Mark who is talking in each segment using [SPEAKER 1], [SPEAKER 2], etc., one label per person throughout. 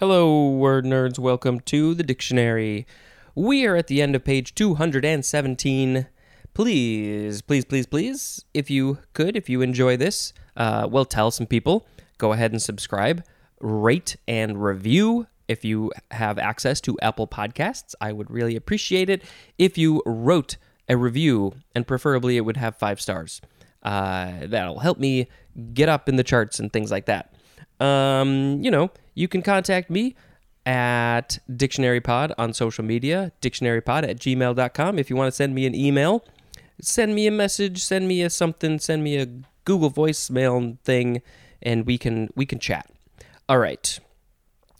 [SPEAKER 1] Hello, word nerds. Welcome to the dictionary. We are at the end of page 217. Please, please, please, please, if you could, if you enjoy this, uh, well, tell some people. Go ahead and subscribe, rate, and review. If you have access to Apple Podcasts, I would really appreciate it if you wrote a review, and preferably it would have five stars. Uh, that'll help me get up in the charts and things like that. Um, you know, you can contact me at DictionaryPod on social media, dictionarypod at gmail.com. If you want to send me an email, send me a message, send me a something, send me a Google voicemail thing, and we can we can chat. All right.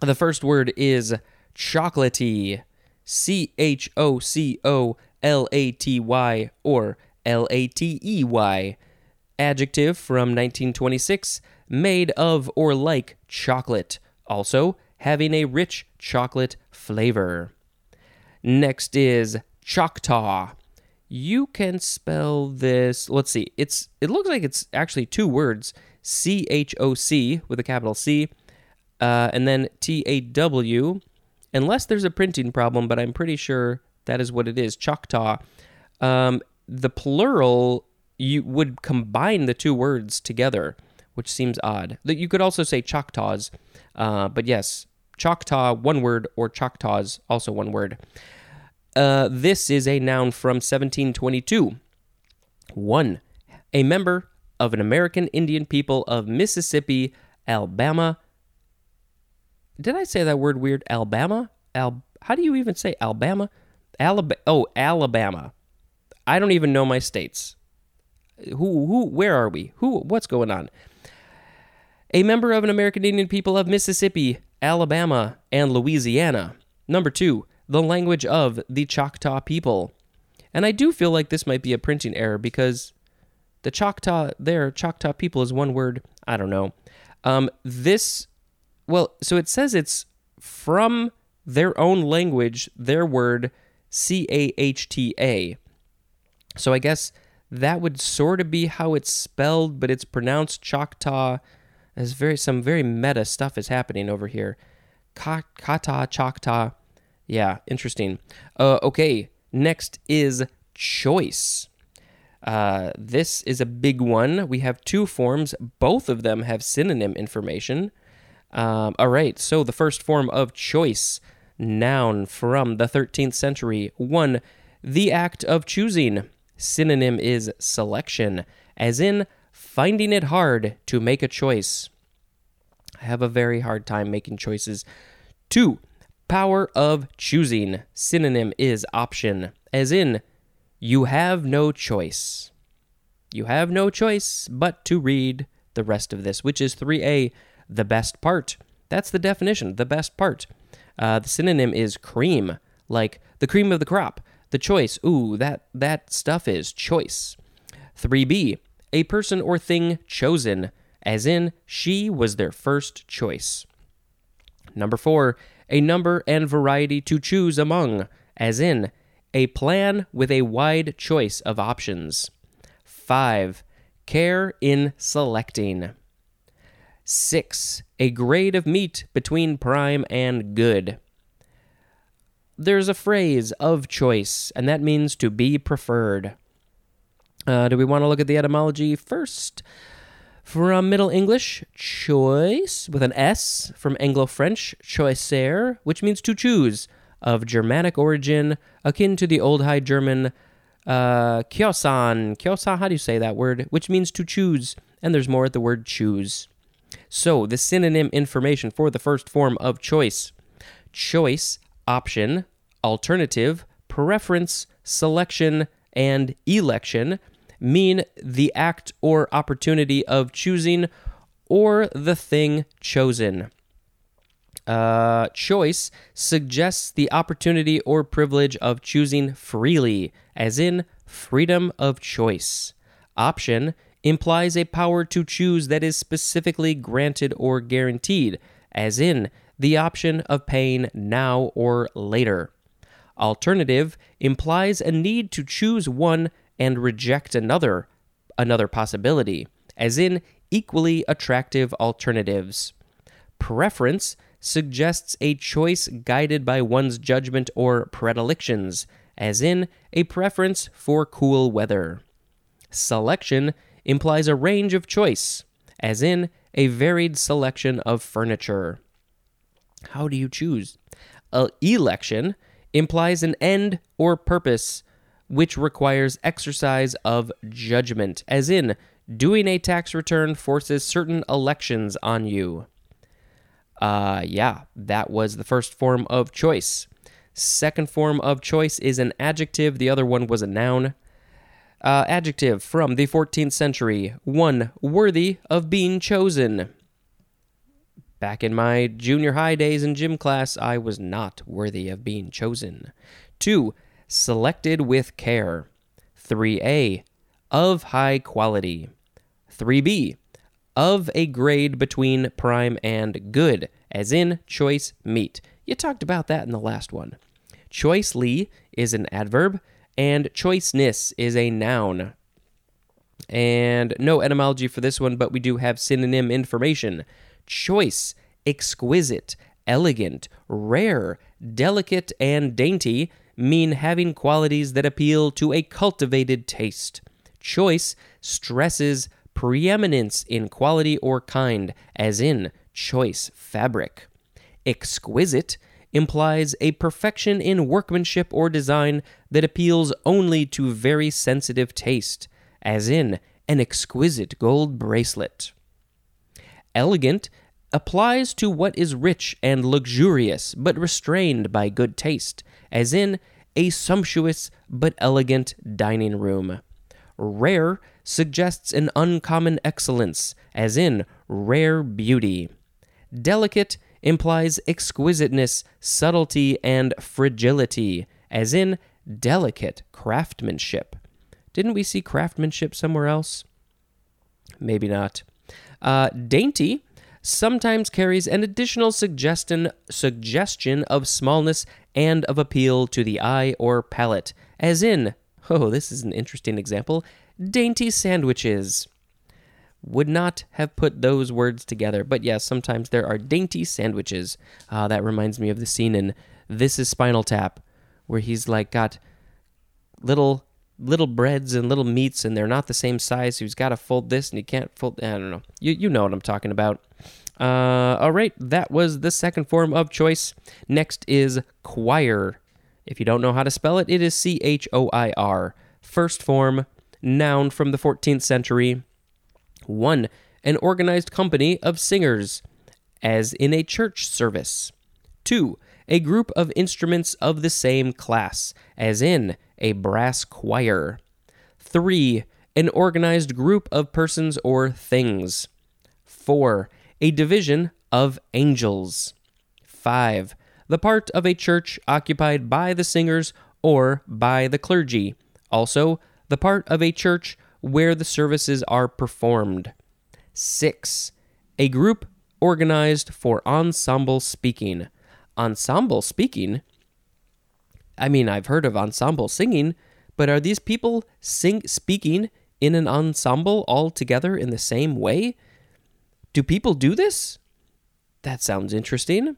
[SPEAKER 1] The first word is chocolatey. C H O C O L A T Y or L A T E Y. Adjective from 1926 made of or like chocolate, also having a rich chocolate flavor. Next is Choctaw. You can spell this. Let's see. It's it looks like it's actually two words: C H O C with a capital C, uh, and then T A W. Unless there's a printing problem, but I'm pretty sure that is what it is. Choctaw. Um, the plural you would combine the two words together which seems odd. You could also say Choctaws, uh, but yes, Choctaw one word or Choctaws also one word. Uh, this is a noun from 1722. One, a member of an American Indian people of Mississippi, Alabama. Did I say that word weird? Alabama? Al- How do you even say Alabama? Alabama. Oh, Alabama. I don't even know my states. Who? Who? Where are we? Who? What's going on? a member of an American Indian people of Mississippi, Alabama, and Louisiana. Number two, the language of the Choctaw people. And I do feel like this might be a printing error because the Choctaw there, Choctaw people is one word. I don't know. Um, this, well, so it says it's from their own language, their word, C A H T A. So I guess that would sort of be how it's spelled, but it's pronounced Choctaw. There's very some very meta stuff is happening over here. Kata Choctaw. Yeah, interesting. Uh, okay, next is choice. Uh, this is a big one. We have two forms. Both of them have synonym information. Um, all right, so the first form of choice, noun from the 13th century. One, the act of choosing. Synonym is selection, as in finding it hard to make a choice. I have a very hard time making choices. Two, power of choosing. Synonym is option, as in, you have no choice. You have no choice but to read the rest of this, which is 3a, the best part. That's the definition, the best part. Uh, the synonym is cream, like the cream of the crop. The choice, ooh, that, that stuff is choice. 3b, a person or thing chosen, as in, she was their first choice. Number four, a number and variety to choose among, as in, a plan with a wide choice of options. 5. Care in selecting. 6. A grade of meat between prime and good. There's a phrase of choice, and that means to be preferred. Uh, do we want to look at the etymology first? From Middle English, choice with an S. From Anglo French, choisir, which means to choose, of Germanic origin, akin to the Old High German uh. kiosan, how do you say that word? Which means to choose, and there's more at the word choose. So, the synonym information for the first form of choice choice, option, alternative, preference, selection, and election mean the act or opportunity of choosing or the thing chosen. Uh, choice suggests the opportunity or privilege of choosing freely, as in freedom of choice. Option implies a power to choose that is specifically granted or guaranteed, as in the option of paying now or later. Alternative implies a need to choose one and reject another another possibility, as in equally attractive alternatives. Preference suggests a choice guided by one's judgment or predilections, as in a preference for cool weather. Selection implies a range of choice, as in a varied selection of furniture. How do you choose? A election implies an end or purpose which requires exercise of judgment, as in doing a tax return forces certain elections on you. Uh, yeah, that was the first form of choice. Second form of choice is an adjective, the other one was a noun. Uh, adjective from the 14th century. One, worthy of being chosen. Back in my junior high days in gym class, I was not worthy of being chosen. Two, selected with care. 3A, of high quality. 3B, of a grade between prime and good, as in choice meat. You talked about that in the last one. Choicely is an adverb, and choiceness is a noun. And no etymology for this one, but we do have synonym information. Choice, exquisite, elegant, rare, delicate, and dainty mean having qualities that appeal to a cultivated taste. Choice stresses preeminence in quality or kind, as in choice fabric. Exquisite implies a perfection in workmanship or design that appeals only to very sensitive taste, as in an exquisite gold bracelet. Elegant applies to what is rich and luxurious but restrained by good taste, as in a sumptuous but elegant dining room. Rare suggests an uncommon excellence, as in rare beauty. Delicate implies exquisiteness, subtlety, and fragility, as in delicate craftsmanship. Didn't we see craftsmanship somewhere else? Maybe not. Uh, dainty sometimes carries an additional suggestion suggestion of smallness and of appeal to the eye or palate, as in, oh, this is an interesting example, dainty sandwiches. Would not have put those words together, but yes, sometimes there are dainty sandwiches. Uh, that reminds me of the scene in This Is Spinal Tap, where he's like got little little breads and little meats, and they're not the same size. So he's got to fold this, and he can't fold. I don't know. You you know what I'm talking about. Uh, all right, that was the second form of choice. Next is choir. If you don't know how to spell it, it is C H O I R. First form, noun from the 14th century. 1. An organized company of singers, as in a church service. 2. A group of instruments of the same class, as in a brass choir. 3. An organized group of persons or things. 4. A division of angels. 5. The part of a church occupied by the singers or by the clergy. Also, the part of a church where the services are performed. 6. A group organized for ensemble speaking. Ensemble speaking? I mean, I've heard of ensemble singing, but are these people sing speaking in an ensemble all together in the same way? Do people do this? That sounds interesting.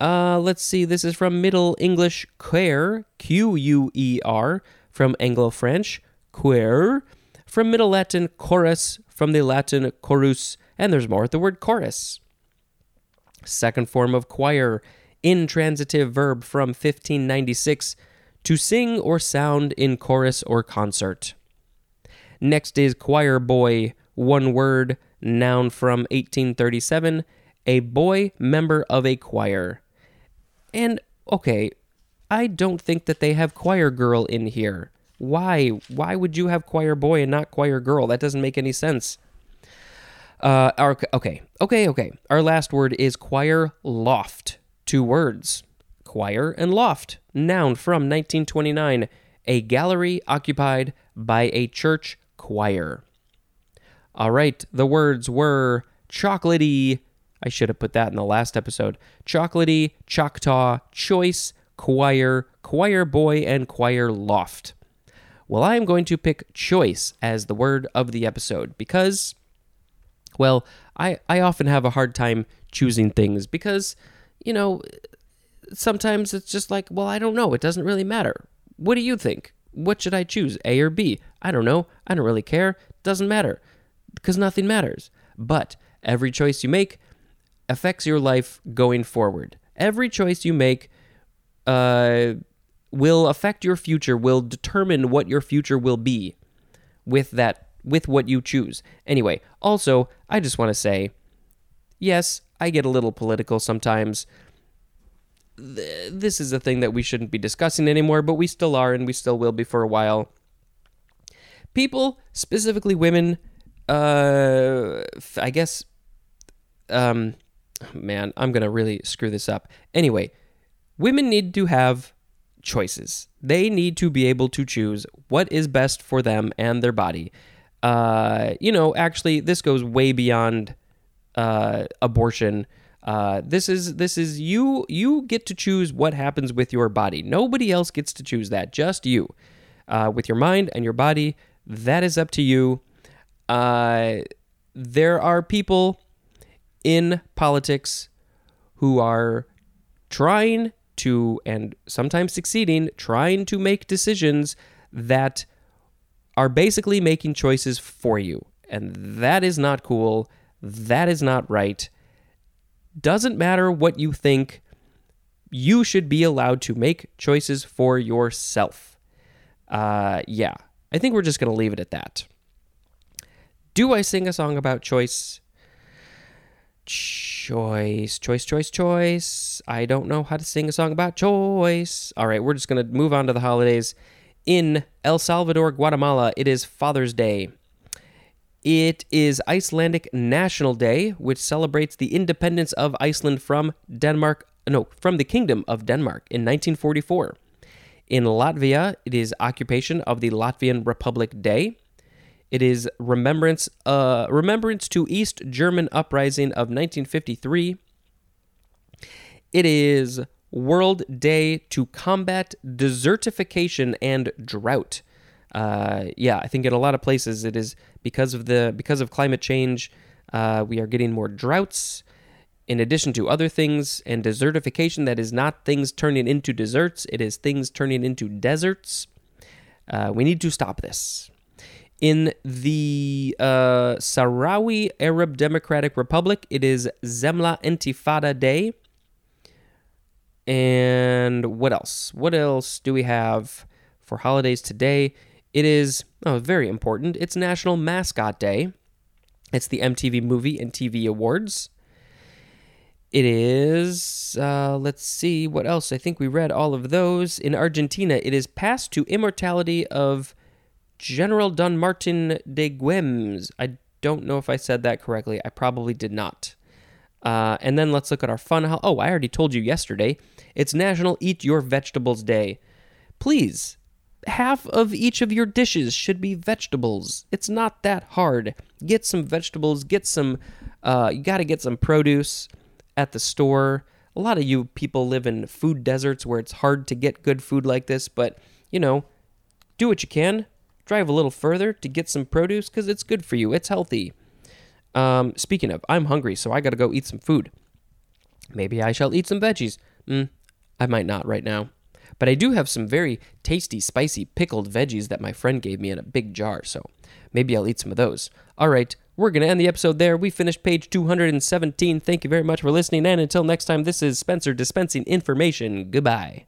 [SPEAKER 1] Uh, let's see. This is from Middle English queer, Q U E R, from Anglo French, queer, from Middle Latin chorus, from the Latin chorus, and there's more at the word chorus. Second form of choir, intransitive verb from 1596, to sing or sound in chorus or concert. Next is choir boy, one word, noun from 1837, a boy member of a choir. And okay, I don't think that they have choir girl in here. Why? Why would you have choir boy and not choir girl? That doesn't make any sense. Uh, our, okay, okay, okay. Our last word is choir loft. Two words choir and loft. Noun from 1929. A gallery occupied by a church choir. All right, the words were chocolatey. I should have put that in the last episode. Chocolatey, Choctaw, choice, choir, choir boy, and choir loft. Well, I am going to pick choice as the word of the episode because, well, I, I often have a hard time choosing things because you know, sometimes it's just like, well, I don't know. It doesn't really matter. What do you think? What should I choose, A or B? I don't know. I don't really care. Doesn't matter because nothing matters. But every choice you make affects your life going forward. Every choice you make uh, will affect your future, will determine what your future will be with that with what you choose. Anyway, also, I just want to say yes, I get a little political sometimes. This is a thing that we shouldn't be discussing anymore, but we still are and we still will be for a while. People, specifically women, uh I guess um man, I'm going to really screw this up. Anyway, women need to have choices. They need to be able to choose what is best for them and their body. Uh, you know, actually, this goes way beyond uh, abortion. Uh, this is this is you. You get to choose what happens with your body. Nobody else gets to choose that. Just you, uh, with your mind and your body. That is up to you. Uh, there are people in politics who are trying to, and sometimes succeeding, trying to make decisions that are basically making choices for you. And that is not cool. That is not right. Doesn't matter what you think, you should be allowed to make choices for yourself. Uh, yeah, I think we're just going to leave it at that. Do I sing a song about choice? Choice, choice, choice, choice. I don't know how to sing a song about choice. All right, we're just going to move on to the holidays. In El Salvador, Guatemala, it is Father's Day. It is Icelandic National Day, which celebrates the independence of Iceland from Denmark, no, from the Kingdom of Denmark in 1944. In Latvia, it is Occupation of the Latvian Republic Day. It is remembrance uh, remembrance to East German uprising of 1953. It is World Day to combat desertification and drought. Uh, yeah, I think in a lot of places it is because of the because of climate change. Uh, we are getting more droughts, in addition to other things, and desertification. That is not things turning into deserts; it is things turning into deserts. Uh, we need to stop this. In the uh, Sahrawi Arab Democratic Republic, it is Zemla Intifada Day. And what else? What else do we have for holidays today? It is, oh, very important. It's National Mascot Day. It's the MTV Movie and TV Awards. It is, uh, let's see, what else? I think we read all of those. In Argentina, it is Passed to Immortality of General Don Martin de Güemes. I don't know if I said that correctly. I probably did not. Uh, and then let's look at our fun. Oh, I already told you yesterday. It's National Eat Your Vegetables Day. Please, half of each of your dishes should be vegetables. It's not that hard. Get some vegetables. Get some. Uh, you got to get some produce at the store. A lot of you people live in food deserts where it's hard to get good food like this, but you know, do what you can drive a little further to get some produce because it's good for you. It's healthy. Um, speaking of, I'm hungry, so I got to go eat some food. Maybe I shall eat some veggies. Mm, I might not right now. But I do have some very tasty, spicy pickled veggies that my friend gave me in a big jar, so maybe I'll eat some of those. All right, we're going to end the episode there. We finished page 217. Thank you very much for listening, and until next time, this is Spencer dispensing information. Goodbye.